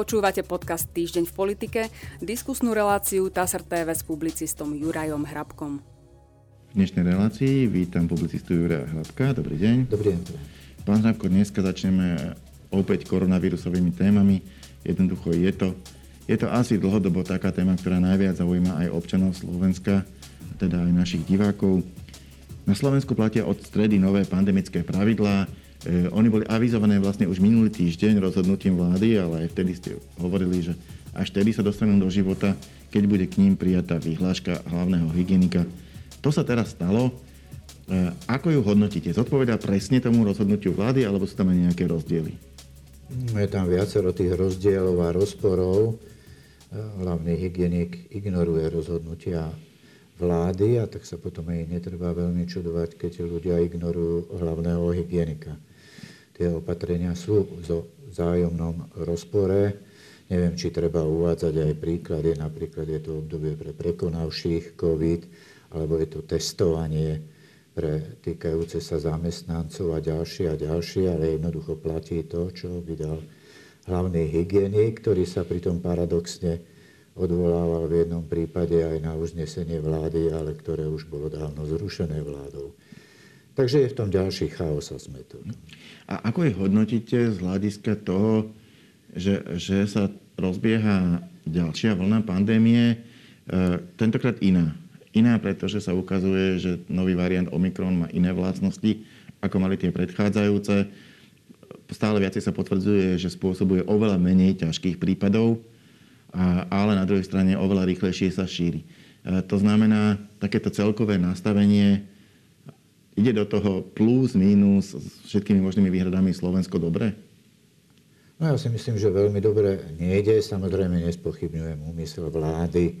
Počúvate podcast Týždeň v politike, diskusnú reláciu TASR TV s publicistom Jurajom Hrabkom. V dnešnej relácii vítam publicistu Juraja Hrabka. Dobrý deň. Dobrý deň. Pán Hrabko, dneska začneme opäť koronavírusovými témami. Jednoducho je to, je to asi dlhodobo taká téma, ktorá najviac zaujíma aj občanov Slovenska, teda aj našich divákov. Na Slovensku platia od stredy nové pandemické pravidlá, oni boli avizované vlastne už minulý týždeň rozhodnutím vlády, ale aj vtedy ste hovorili, že až vtedy sa dostanú do života, keď bude k ním prijatá vyhláška hlavného hygienika. To sa teraz stalo. E, ako ju hodnotíte? Zodpovedá presne tomu rozhodnutiu vlády, alebo sú tam aj nejaké rozdiely? Je tam viacero tých rozdielov a rozporov. E, hlavný hygienik ignoruje rozhodnutia vlády a tak sa potom aj netreba veľmi čudovať, keď ľudia ignorujú hlavného hygienika tie opatrenia sú v zájomnom rozpore. Neviem, či treba uvádzať aj príklady. Napríklad je to obdobie pre prekonavších COVID, alebo je to testovanie pre týkajúce sa zamestnancov a ďalšie a ďalšie, ale jednoducho platí to, čo vydal hlavný hygienik, ktorý sa pritom paradoxne odvolával v jednom prípade aj na uznesenie vlády, ale ktoré už bolo dávno zrušené vládou. Takže je v tom ďalší chaos a zmetok. A ako je hodnotíte z hľadiska toho, že, že sa rozbieha ďalšia vlna pandémie, e, tentokrát iná. Iná, pretože sa ukazuje, že nový variant Omikron má iné vlastnosti, ako mali tie predchádzajúce. Stále viacej sa potvrdzuje, že spôsobuje oveľa menej ťažkých prípadov, ale na druhej strane oveľa rýchlejšie sa šíri. E, to znamená, takéto celkové nastavenie ide do toho plus, mínus s všetkými možnými výhradami Slovensko dobre? No ja si myslím, že veľmi dobre nejde. Samozrejme nespochybňujem úmysel vlády,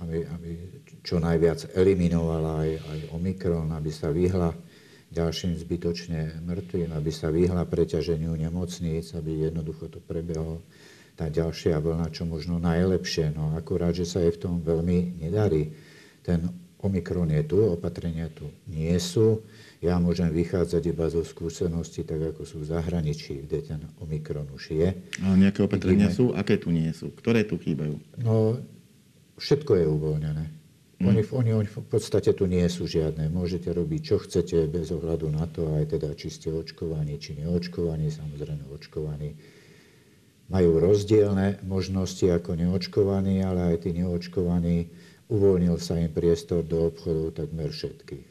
aby, aby čo najviac eliminovala aj, aj Omikron, aby sa vyhla ďalším zbytočne mŕtvým, aby sa vyhla preťaženiu nemocníc, aby jednoducho to prebehlo tá ďalšia vlna, čo možno najlepšie. No akurát, že sa jej v tom veľmi nedarí. Ten Omikron je tu, opatrenia tu nie sú. Ja môžem vychádzať iba zo skúseností, tak ako sú v zahraničí, kde ten Omikron už je. A nejaké opatrenia Vidíme... sú? Aké tu nie sú? Ktoré tu chýbajú? No, všetko je uvoľnené. Hmm. Oni, oni, oni v podstate tu nie sú žiadne. Môžete robiť, čo chcete, bez ohľadu na to, aj teda, či ste očkovaní, či neočkovaní. Samozrejme, očkovaní majú rozdielne možnosti ako neočkovaní, ale aj tí neočkovaní uvoľnil sa im priestor do obchodov takmer všetkých.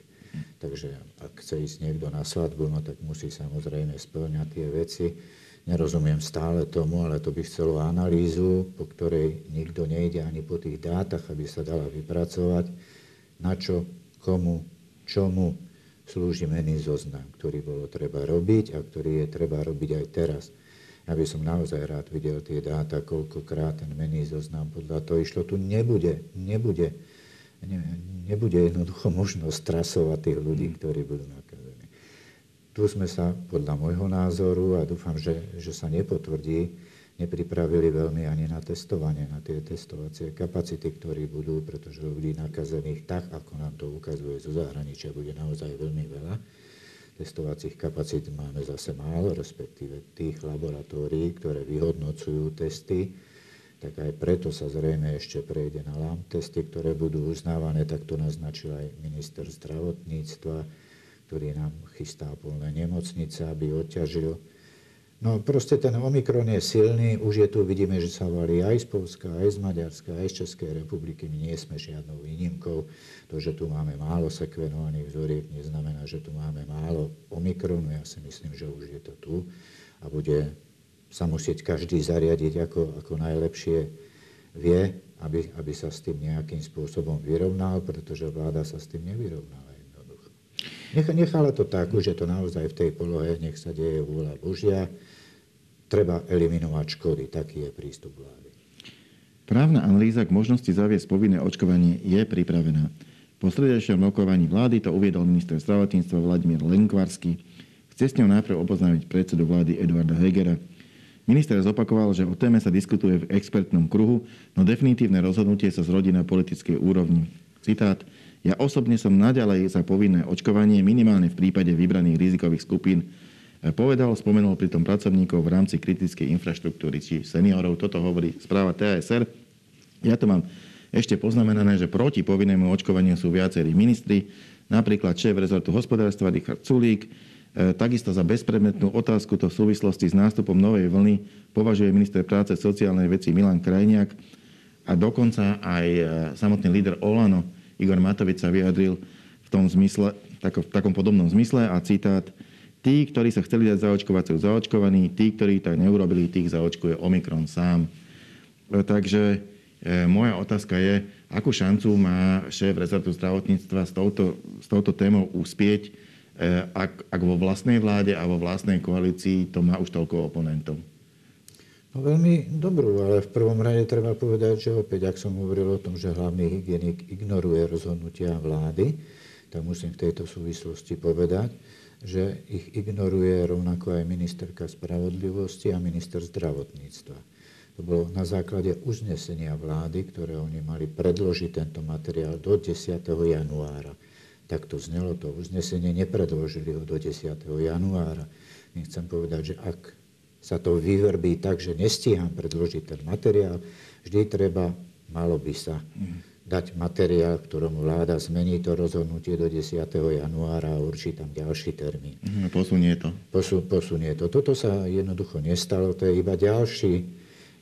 Takže ak chce ísť niekto na svadbu, no tak musí samozrejme splňať tie veci. Nerozumiem stále tomu, ale to by chcelo analýzu, po ktorej nikto nejde ani po tých dátach, aby sa dala vypracovať, na čo, komu, čomu slúži mený zoznam, ktorý bolo treba robiť a ktorý je treba robiť aj teraz. Ja by som naozaj rád videl tie dáta, koľkokrát ten mený zoznam podľa toho išlo. Tu nebude, nebude, ne, nebude jednoducho možnosť trasovať tých ľudí, ktorí budú nakazení. Tu sme sa podľa môjho názoru, a dúfam, že, že sa nepotvrdí, nepripravili veľmi ani na testovanie, na tie testovacie kapacity, ktoré budú, pretože ľudí nakazených tak, ako nám to ukazuje zo zahraničia, bude naozaj veľmi veľa testovacích kapacít máme zase málo, respektíve tých laboratórií, ktoré vyhodnocujú testy, tak aj preto sa zrejme ešte prejde na LAM testy, ktoré budú uznávané, tak to naznačil aj minister zdravotníctva, ktorý nám chystá plné nemocnice, aby odťažil No proste ten Omikron je silný, už je tu, vidíme, že sa valí aj z Polska, aj z Maďarska, aj z Českej republiky. My nie sme žiadnou výnimkou. To, že tu máme málo sekvenovaných vzoriek, neznamená, že tu máme málo Omikronu. Ja si myslím, že už je to tu a bude sa musieť každý zariadiť ako, ako najlepšie vie, aby, aby sa s tým nejakým spôsobom vyrovnal, pretože vláda sa s tým nevyrovnala jednoducho. Nechala to tak, že to naozaj v tej polohe, nech sa deje vôľa Božia, treba eliminovať škody. Taký je prístup vlády. Právna analýza k možnosti zaviesť povinné očkovanie je pripravená. Po stredajšom rokovaní vlády to uviedol minister zdravotníctva Vladimír Lenkvarský. Chce s ňou najprv oboznámiť predsedu vlády Eduarda Hegera. Minister zopakoval, že o téme sa diskutuje v expertnom kruhu, no definitívne rozhodnutie sa zrodí na politickej úrovni. Citát. Ja osobne som naďalej za povinné očkovanie minimálne v prípade vybraných rizikových skupín povedal, spomenul pritom pracovníkov v rámci kritickej infraštruktúry, či seniorov. Toto hovorí správa TASR. Ja to mám ešte poznamenané, že proti povinnému očkovaniu sú viacerí ministri, napríklad šéf rezortu hospodárstva Richard Sulík, e, Takisto za bezpredmetnú otázku to v súvislosti s nástupom novej vlny považuje minister práce sociálnej veci Milan Krajniak a dokonca aj e, samotný líder Olano Igor Matovič sa vyjadril v tom zmysle, v takom podobnom zmysle a citát Tí, ktorí sa chceli dať zaočkovať, sú zaočkovaní, tí, ktorí tak neurobili, tých zaočkuje Omikron sám. E, takže e, moja otázka je, akú šancu má šéf rezortu zdravotníctva s touto, s touto témou uspieť, e, ak, ak vo vlastnej vláde a vo vlastnej koalícii to má už toľko oponentov? No veľmi dobrú, ale v prvom rade treba povedať, že opäť, ak som hovoril o tom, že hlavný hygienik ignoruje rozhodnutia vlády, tak musím v tejto súvislosti povedať, že ich ignoruje rovnako aj ministerka spravodlivosti a minister zdravotníctva. To bolo na základe uznesenia vlády, ktoré oni mali predložiť tento materiál do 10. januára. Tak to znelo to uznesenie, nepredložili ho do 10. januára. Nechcem povedať, že ak sa to vyvrbí tak, že nestíham predložiť ten materiál, vždy treba, malo by sa. Mm dať materiál, ktorom vláda zmení to rozhodnutie do 10. januára a určí tam ďalší termín. Mhm, posunie to. Posu, posunie to. Toto sa jednoducho nestalo, to je iba ďalší,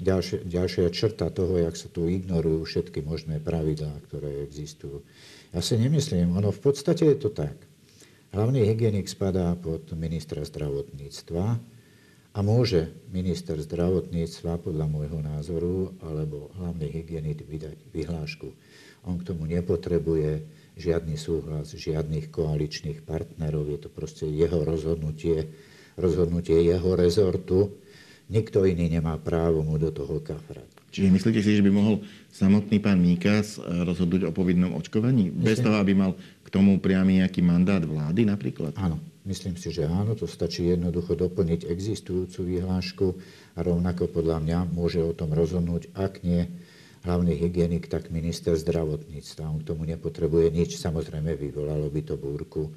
ďalšia, ďalšia črta toho, jak sa tu ignorujú všetky možné pravidlá, ktoré existujú. Ja si nemyslím, ono v podstate je to tak. Hlavný hygienik spadá pod ministra zdravotníctva, a môže minister zdravotníctva, podľa môjho názoru, alebo hlavný hygienik vydať vyhlášku. On k tomu nepotrebuje žiadny súhlas žiadnych koaličných partnerov. Je to proste jeho rozhodnutie, rozhodnutie jeho rezortu. Nikto iný nemá právo mu do toho kafrať. Čiže myslíte si, že by mohol samotný pán Míkas rozhodnúť o povinnom očkovaní? Myslím. Bez toho, aby mal k tomu priamy nejaký mandát vlády napríklad? Áno, Myslím si, že áno, to stačí jednoducho doplniť existujúcu vyhlášku a rovnako podľa mňa môže o tom rozhodnúť, ak nie hlavný hygienik, tak minister zdravotníctva. On k tomu nepotrebuje nič, samozrejme vyvolalo by to búrku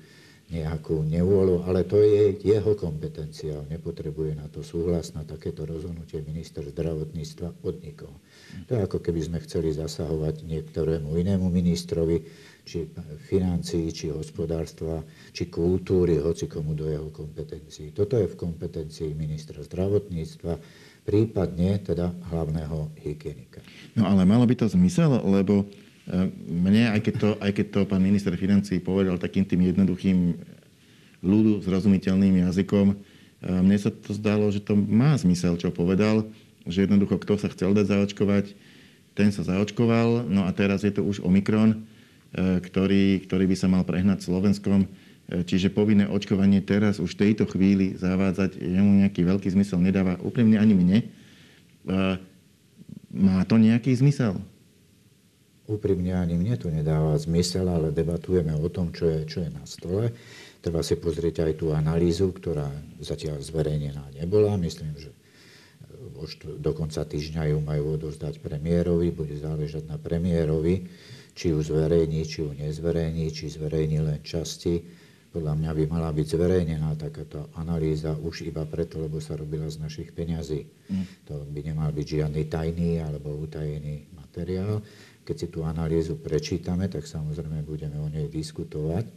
nejakú nevôľu, ale to je jeho kompetencia. Nepotrebuje na to súhlas, na takéto rozhodnutie minister zdravotníctva od nikoho. To je ako keby sme chceli zasahovať niektorému inému ministrovi, či financií, či hospodárstva, či kultúry, hoci komu do jeho kompetencií. Toto je v kompetencii ministra zdravotníctva, prípadne teda hlavného hygienika. No ale malo by to zmysel, lebo mne, aj keď to, aj keď to pán minister financí povedal takým tým jednoduchým ľudu zrozumiteľným jazykom, e, mne sa to zdalo, že to má zmysel, čo povedal, že jednoducho kto sa chcel dať zaočkovať, ten sa zaočkoval, no a teraz je to už Omikron, E, ktorý, ktorý by sa mal prehnať Slovenskom. E, čiže povinné očkovanie teraz už v tejto chvíli zavádzať jemu nejaký veľký zmysel nedáva úprimne ani mne. E, má to nejaký zmysel? Úprimne ani mne to nedáva zmysel, ale debatujeme o tom, čo je, čo je na stole. Treba si pozrieť aj tú analýzu, ktorá zatiaľ zverejnená nebola. Myslím, že do konca týždňa ju majú odozdať premiérovi, bude záležať na premiérovi či ju zverejní, či ju nezverejní, či zverejní len časti. Podľa mňa by mala byť zverejnená takáto analýza už iba preto, lebo sa robila z našich peňazí. Mm. To by nemal byť žiadny tajný alebo utajený materiál. Keď si tú analýzu prečítame, tak samozrejme budeme o nej diskutovať, e,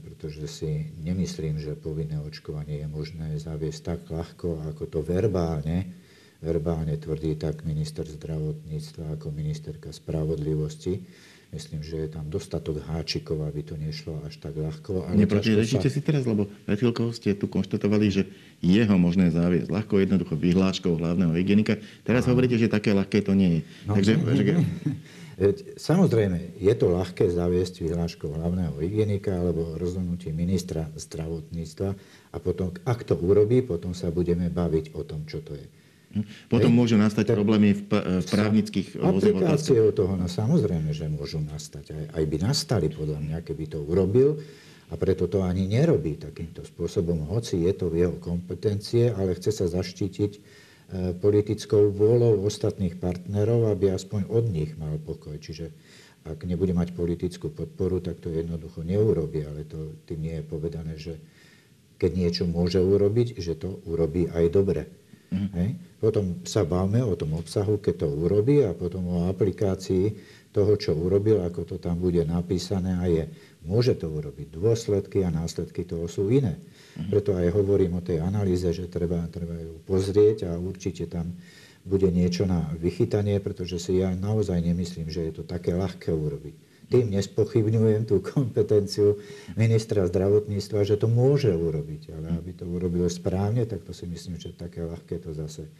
pretože si nemyslím, že povinné očkovanie je možné zaviesť tak ľahko, ako to verbálne verbálne tvrdí tak minister zdravotníctva ako ministerka spravodlivosti. Myslím, že je tam dostatok háčikov, aby to nešlo až tak ľahko. Neprotirečíte sa... si teraz, lebo pred chvíľkou ste tu konštatovali, že je ho možné zaviesť ľahko, jednoducho vyhláškou hlavného hygienika. Teraz Aha. hovoríte, že také ľahké to nie je. No, Takže, že... Samozrejme, je to ľahké zaviesť vyhláškou hlavného hygienika alebo rozhodnutie ministra zdravotníctva a potom, ak to urobí, potom sa budeme baviť o tom, čo to je. Potom môžu nastať problémy v, v právnických Aplikáciou toho, no samozrejme, že môžu nastať. Aj, aj by nastali, podľa mňa, keby to urobil. A preto to ani nerobí takýmto spôsobom, hoci je to v jeho kompetencie, ale chce sa zaštítiť e, politickou vôľou ostatných partnerov, aby aspoň od nich mal pokoj. Čiže ak nebude mať politickú podporu, tak to jednoducho neurobi, ale to tým nie je povedané, že keď niečo môže urobiť, že to urobí aj dobre. Mm. Hej? Potom sa bavme o tom obsahu, keď to urobí a potom o aplikácii toho, čo urobil, ako to tam bude napísané a je. Môže to urobiť. Dôsledky a následky toho sú iné. Mm. Preto aj hovorím o tej analýze, že treba, treba ju pozrieť a určite tam bude niečo na vychytanie, pretože si ja naozaj nemyslím, že je to také ľahké urobiť. Tým nespochybňujem tú kompetenciu ministra zdravotníctva, že to môže urobiť, ale aby to urobil správne, tak to si myslím, že také ľahké to zase,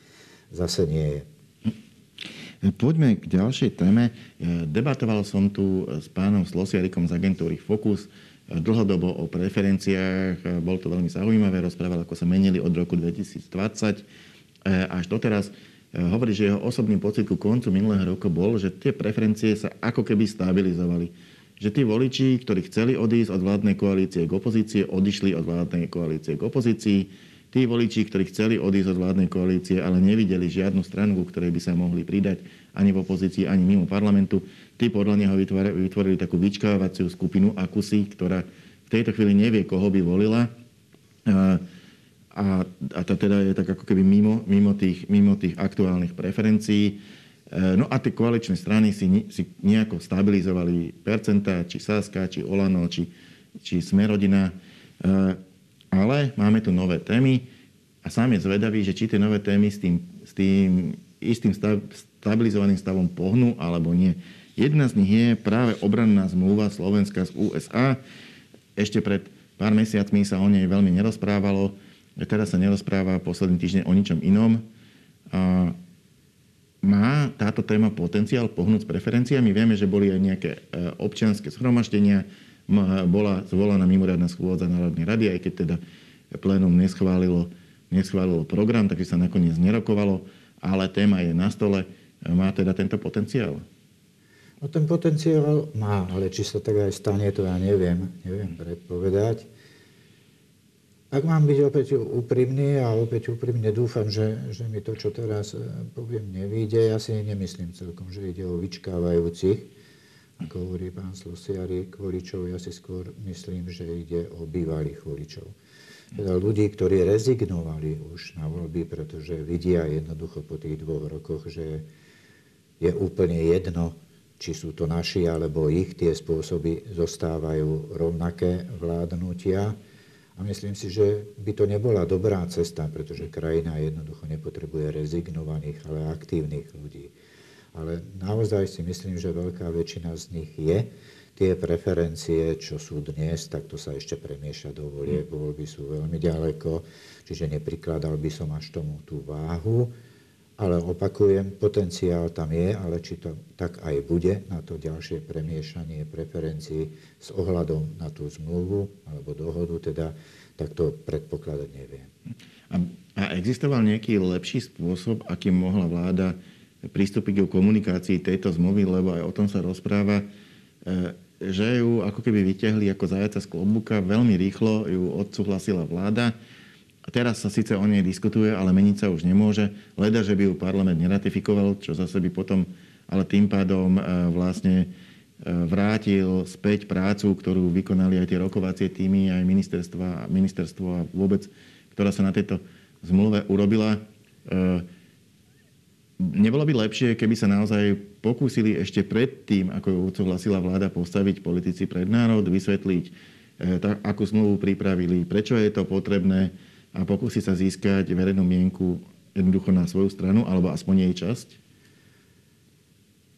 zase nie je. Poďme k ďalšej téme. Debatoval som tu s pánom Slosiarikom z agentúry Focus dlhodobo o preferenciách. Bol to veľmi zaujímavé, rozprával, ako sa menili od roku 2020 až doteraz. E, hovorí, že jeho osobný pocit ku koncu minulého roku bol, že tie preferencie sa ako keby stabilizovali. Že tí voliči, ktorí chceli odísť od vládnej koalície k opozície, odišli od vládnej koalície k opozícii. Tí voliči, ktorí chceli odísť od vládnej koalície, ale nevideli žiadnu stranu, ku ktorej by sa mohli pridať ani v opozícii, ani mimo parlamentu, tí podľa neho vytvorili takú vyčkávaciu skupinu akusí, ktorá v tejto chvíli nevie, koho by volila a, a to teda je tak ako keby mimo, mimo, tých, mimo tých aktuálnych preferencií. E, no a tie koaličné strany si, si nejako stabilizovali percentá, či Saska, či Olano, či, či Smerodina. Ale máme tu nové témy a sám je zvedavý, že či tie nové témy s tým, s tým istým stav, stabilizovaným stavom pohnú alebo nie. Jedna z nich je práve obranná zmluva Slovenska z USA. Ešte pred pár mesiacmi sa o nej veľmi nerozprávalo Teraz sa nerozpráva posledný týždeň o ničom inom. A má táto téma potenciál pohnúť s preferenciami? Vieme, že boli aj nejaké e, občianske zhromaždenia, bola zvolaná mimoriadná schôdza Národnej rady, aj keď teda plénum neschválilo, neschválilo program, takže sa nakoniec nerokovalo, ale téma je na stole. Má teda tento potenciál? No ten potenciál má, ale či sa tak aj stane, to ja neviem, neviem predpovedať. Ak mám byť opäť úprimný a opäť úprimne dúfam, že, že mi to, čo teraz e, poviem, nevíde, ja si nemyslím celkom, že ide o vyčkávajúcich, ako hovorí pán Slosiarik, voličov, ja si skôr myslím, že ide o bývalých voličov. Teda ľudí, ktorí rezignovali už na voľby, pretože vidia jednoducho po tých dvoch rokoch, že je úplne jedno, či sú to naši alebo ich, tie spôsoby zostávajú rovnaké vládnutia a myslím si, že by to nebola dobrá cesta, pretože krajina jednoducho nepotrebuje rezignovaných, ale aktívnych ľudí. Ale naozaj si myslím, že veľká väčšina z nich je. Tie preferencie, čo sú dnes, tak to sa ešte premieša do volie. Voľby sú veľmi ďaleko, čiže neprikladal by som až tomu tú váhu. Ale opakujem, potenciál tam je, ale či to tak aj bude na to ďalšie premiešanie preferencií s ohľadom na tú zmluvu alebo dohodu, teda, tak to predpokladať neviem. A, a existoval nejaký lepší spôsob, akým mohla vláda pristúpiť k komunikácii tejto zmluvy, lebo aj o tom sa rozpráva, e, že ju ako keby vyťahli ako zajaca z klobúka, veľmi rýchlo ju odsúhlasila vláda Teraz sa síce o nej diskutuje, ale meniť sa už nemôže. Leda, že by ju parlament neratifikoval, čo zase by potom, ale tým pádom e, vlastne e, vrátil späť prácu, ktorú vykonali aj tie rokovacie týmy, aj ministerstva, ministerstvo a vôbec, ktorá sa na tejto zmluve urobila. Nebolo by lepšie, keby sa naozaj pokúsili ešte predtým, ako ju odsúhlasila vláda, postaviť politici pred národ, vysvetliť, akú zmluvu pripravili, prečo je to potrebné, a pokusí sa získať verejnú mienku jednoducho na svoju stranu, alebo aspoň jej časť?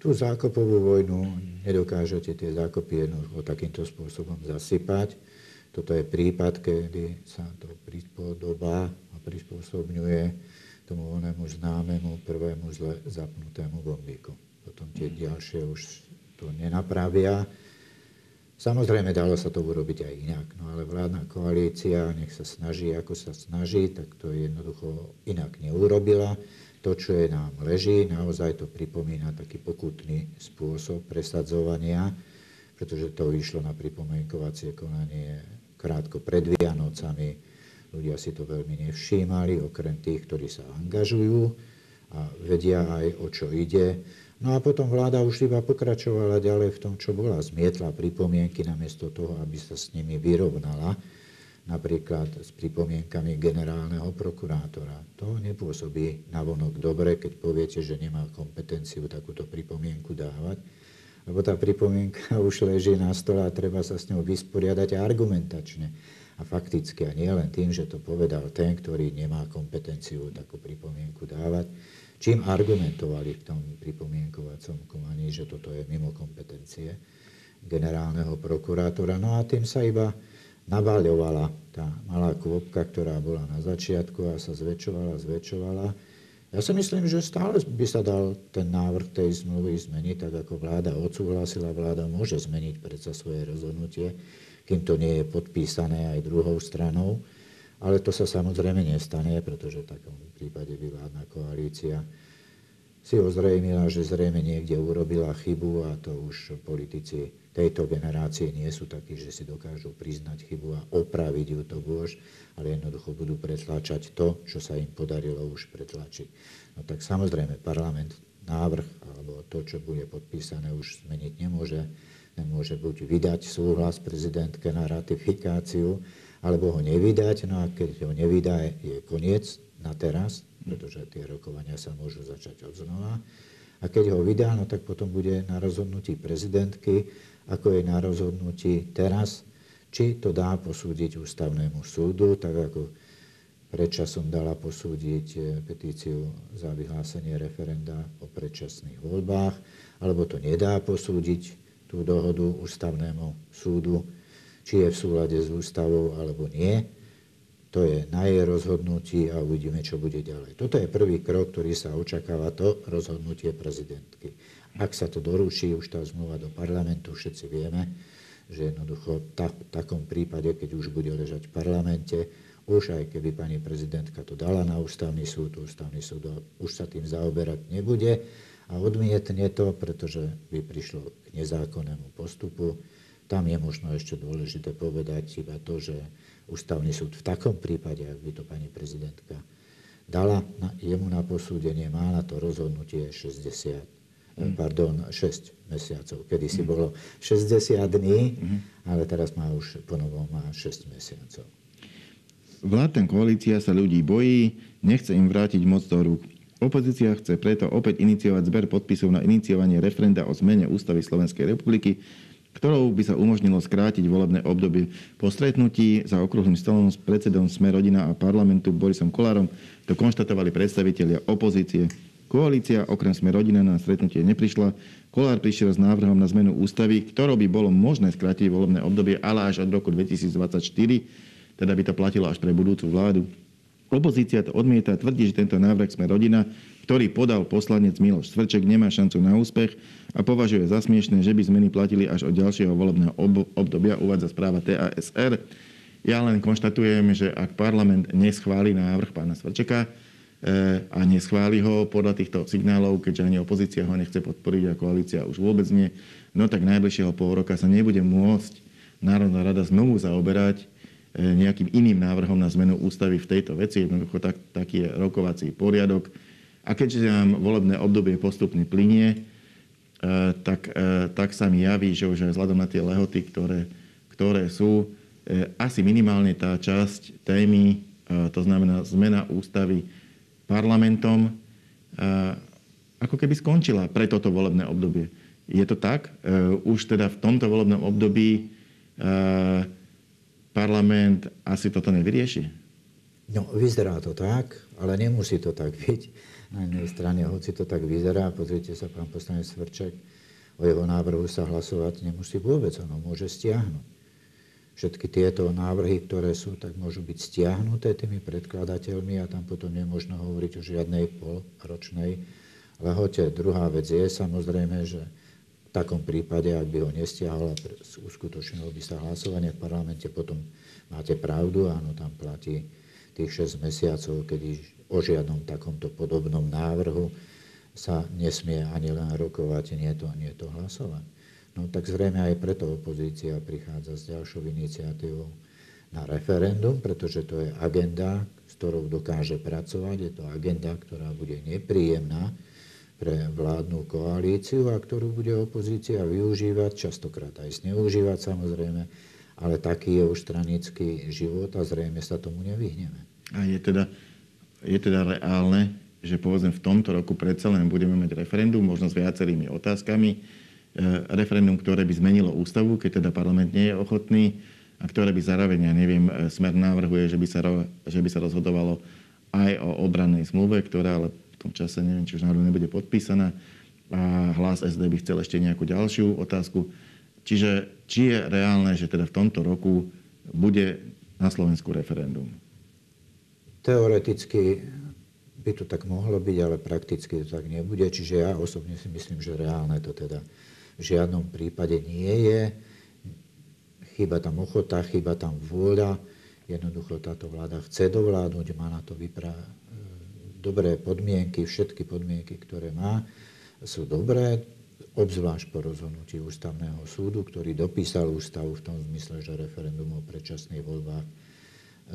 Tú zákopovú vojnu nedokážete tie zákopy jednoducho takýmto spôsobom zasypať. Toto je prípad, kedy sa to prispodobá a prispôsobňuje tomu onému známemu prvému zle zapnutému bombíku. Potom tie ďalšie už to nenapravia. Samozrejme, dalo sa to urobiť aj inak, no ale vládna koalícia, nech sa snaží, ako sa snaží, tak to jednoducho inak neurobila. To, čo je nám leží, naozaj to pripomína taký pokutný spôsob presadzovania, pretože to vyšlo na pripomienkovacie konanie krátko pred Vianocami. Ľudia si to veľmi nevšímali, okrem tých, ktorí sa angažujú a vedia aj, o čo ide. No a potom vláda už iba pokračovala ďalej v tom, čo bola. Zmietla pripomienky namiesto toho, aby sa s nimi vyrovnala. napríklad s pripomienkami generálneho prokurátora. To nepôsobí navonok dobre, keď poviete, že nemá kompetenciu takúto pripomienku dávať, lebo tá pripomienka už leží na stole a treba sa s ňou vysporiadať argumentačne a fakticky. A nie len tým, že to povedal ten, ktorý nemá kompetenciu takú pripomienku dávať, čím argumentovali v tom pripomienkovacom konaní, že toto je mimo kompetencie generálneho prokurátora. No a tým sa iba nabaľovala tá malá kôpka, ktorá bola na začiatku a sa zväčšovala, zväčšovala. Ja si myslím, že stále by sa dal ten návrh tej zmluvy zmeniť, tak ako vláda odsúhlasila, vláda môže zmeniť predsa svoje rozhodnutie, kým to nie je podpísané aj druhou stranou. Ale to sa samozrejme nestane, pretože v takom prípade by vládna koalícia si ozrejmila, že zrejme niekde urobila chybu a to už politici tejto generácie nie sú takí, že si dokážu priznať chybu a opraviť ju to bôž, ale jednoducho budú pretlačať to, čo sa im podarilo už pretlačiť. No tak samozrejme, parlament návrh alebo to, čo bude podpísané, už zmeniť nemôže. Nemôže buď vydať súhlas prezidentke na ratifikáciu, alebo ho nevydať. No a keď ho nevydá, je koniec na teraz, pretože tie rokovania sa môžu začať od znova. A keď ho vydá, no tak potom bude na rozhodnutí prezidentky, ako je na rozhodnutí teraz, či to dá posúdiť ústavnému súdu, tak ako predčasom dala posúdiť eh, petíciu za vyhlásenie referenda o predčasných voľbách, alebo to nedá posúdiť tú dohodu ústavnému súdu, či je v súlade s ústavou alebo nie. To je na jej rozhodnutí a uvidíme, čo bude ďalej. Toto je prvý krok, ktorý sa očakáva, to rozhodnutie prezidentky. Ak sa to doručí, už tá zmluva do parlamentu, všetci vieme, že jednoducho tak, v takom prípade, keď už bude ležať v parlamente, už aj keby pani prezidentka to dala na ústavný súd, ústavný súd už sa tým zaoberať nebude a odmietne to, pretože by prišlo k nezákonnému postupu. Tam je možno ešte dôležité povedať iba to, že ústavný súd v takom prípade, ak by to pani prezidentka dala na, jemu na posúdenie, má na to rozhodnutie 60, mm. Pardon, 6 mesiacov. Kedy si bolo 60 dní, ale teraz má už ponovom má 6 mesiacov. Vládna koalícia sa ľudí bojí, nechce im vrátiť moc do rúk. Opozícia chce preto opäť iniciovať zber podpisov na iniciovanie referenda o zmene ústavy Slovenskej republiky, ktorou by sa umožnilo skrátiť volebné obdobie. Po stretnutí za okruhlým stolom s predsedom Sme rodina a parlamentu Borisom Kolárom to konštatovali predstavitelia opozície. Koalícia okrem Sme rodina na stretnutie neprišla. Kolár prišiel s návrhom na zmenu ústavy, ktorou by bolo možné skrátiť volebné obdobie, ale až od roku 2024, teda by to platilo až pre budúcu vládu. Opozícia to odmieta, tvrdí, že tento návrh Sme rodina ktorý podal poslanec Miloš Svrček, nemá šancu na úspech a považuje za smiešné, že by zmeny platili až od ďalšieho volebného obdobia, uvádza správa TASR. Ja len konštatujem, že ak parlament neschváli návrh pána Svrčeka a neschváli ho podľa týchto signálov, keďže ani opozícia ho nechce podporiť a koalícia už vôbec nie, no tak najbližšieho pol roka sa nebude môcť Národná rada znovu zaoberať eh, nejakým iným návrhom na zmenu ústavy v tejto veci. Jednoducho tak, taký je rokovací poriadok. A keďže nám volebné obdobie postupne plinie, e, tak, e, tak sa mi javí, že už aj vzhľadom na tie lehoty, ktoré, ktoré sú, e, asi minimálne tá časť témy, to znamená zmena ústavy parlamentom, ako keby skončila pre toto volebné obdobie. Je to tak? Už teda v tomto volebnom období parlament asi toto nevyrieši? No, vyzerá to tak, ale nemusí to tak byť na jednej strane, hoci to tak vyzerá, pozrite sa, pán poslanec Svrček, o jeho návrhu sa hlasovať nemusí vôbec, ono môže stiahnuť. Všetky tieto návrhy, ktoré sú, tak môžu byť stiahnuté tými predkladateľmi a tam potom nemôžno hovoriť o žiadnej polročnej lehote. Druhá vec je samozrejme, že v takom prípade, ak by ho nestiahol a uskutočnilo by sa hlasovanie v parlamente, potom máte pravdu, áno, tam platí tých 6 mesiacov, kedy o žiadnom takomto podobnom návrhu sa nesmie ani len rokovať, nie to, nie to hlasovať. No tak zrejme aj preto opozícia prichádza s ďalšou iniciatívou na referendum, pretože to je agenda, s ktorou dokáže pracovať. Je to agenda, ktorá bude nepríjemná pre vládnu koalíciu a ktorú bude opozícia využívať, častokrát aj zneužívať samozrejme, ale taký je už stranický život a zrejme sa tomu nevyhneme. A je teda, je teda reálne, že povedzme v tomto roku predsa len budeme mať referendum, možno s viacerými otázkami, referendum, ktoré by zmenilo ústavu, keď teda parlament nie je ochotný a ktoré by zároveň, ja neviem, e, smer návrhuje, že by sa, že by sa rozhodovalo aj o obrannej zmluve, ktorá ale v tom čase, neviem, či už náhodou nebude podpísaná a hlas SD by chcel ešte nejakú ďalšiu otázku. Čiže či je reálne, že teda v tomto roku bude na Slovensku referendum? Teoreticky by to tak mohlo byť, ale prakticky to tak nebude. Čiže ja osobne si myslím, že reálne to teda v žiadnom prípade nie je. Chyba tam ochota, chyba tam vôľa. Jednoducho táto vláda chce dovládnuť, má na to vypra- dobré podmienky, všetky podmienky, ktoré má, sú dobré, obzvlášť po rozhodnutí ústavného súdu, ktorý dopísal ústavu v tom zmysle, že referendum o predčasných voľbách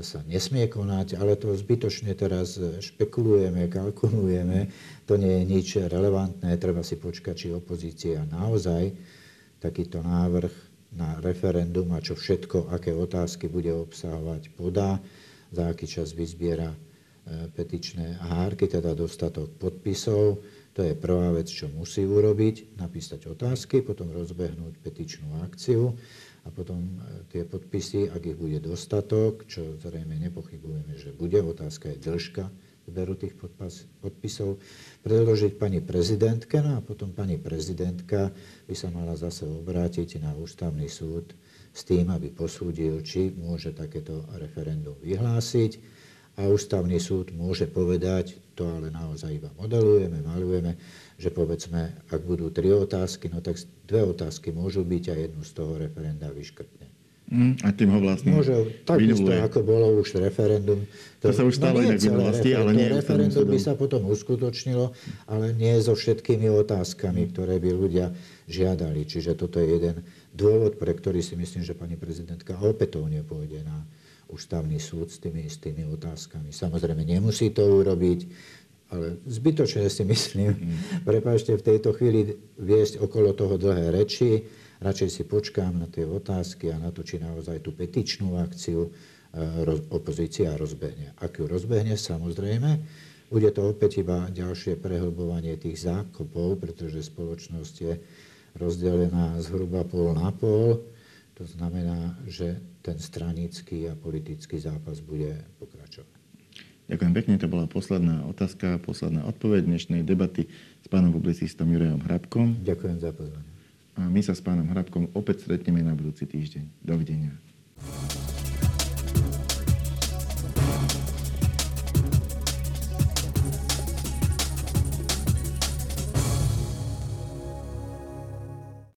sa nesmie konať, ale to zbytočne teraz špekulujeme, kalkulujeme, to nie je nič relevantné, treba si počkať, či opozícia naozaj takýto návrh na referendum a čo všetko, aké otázky bude obsahovať, podá, za aký čas vyzbiera e, petičné hárky, teda dostatok podpisov. To je prvá vec, čo musí urobiť, napísať otázky, potom rozbehnúť petičnú akciu a potom e, tie podpisy, ak ich bude dostatok, čo zrejme nepochybujeme, že bude, otázka je dĺžka zberu tých podpisov, predložiť pani prezidentke, no a potom pani prezidentka by sa mala zase obrátiť na ústavný súd s tým, aby posúdil, či môže takéto referendum vyhlásiť. A ústavný súd môže povedať, to ale naozaj iba modelujeme, malujeme, že povedzme, ak budú tri otázky, no tak dve otázky môžu byť a jednu z toho referenda vyškrtne. Mm, a tým ho vlastne Môže, takisto ako bolo už referendum. To, to sa už stalo no inak v minulosti, ale nie referendum by sa potom uskutočnilo, ale nie so všetkými otázkami, ktoré by ľudia žiadali. Čiže toto je jeden dôvod, pre ktorý si myslím, že pani prezidentka opätovne pôjde na ústavný súd s tými istými otázkami. Samozrejme, nemusí to urobiť, ale zbytočne si myslím, mm. prepáčte, v tejto chvíli viesť okolo toho dlhé reči. Radšej si počkám na tie otázky a na to, či naozaj tú petičnú akciu e, opozícia rozbehne. Ak ju rozbehne, samozrejme, bude to opäť iba ďalšie prehlbovanie tých zákopov, pretože spoločnosť je rozdelená zhruba pol na pol. To znamená, že ten stranický a politický zápas bude pokračovať. Ďakujem pekne, to bola posledná otázka, posledná odpoveď dnešnej debaty s pánom publicistom Jurajom Hrabkom. Ďakujem za pozornosť. A my sa s pánom Hrabkom opäť stretneme na budúci týždeň. Dovidenia.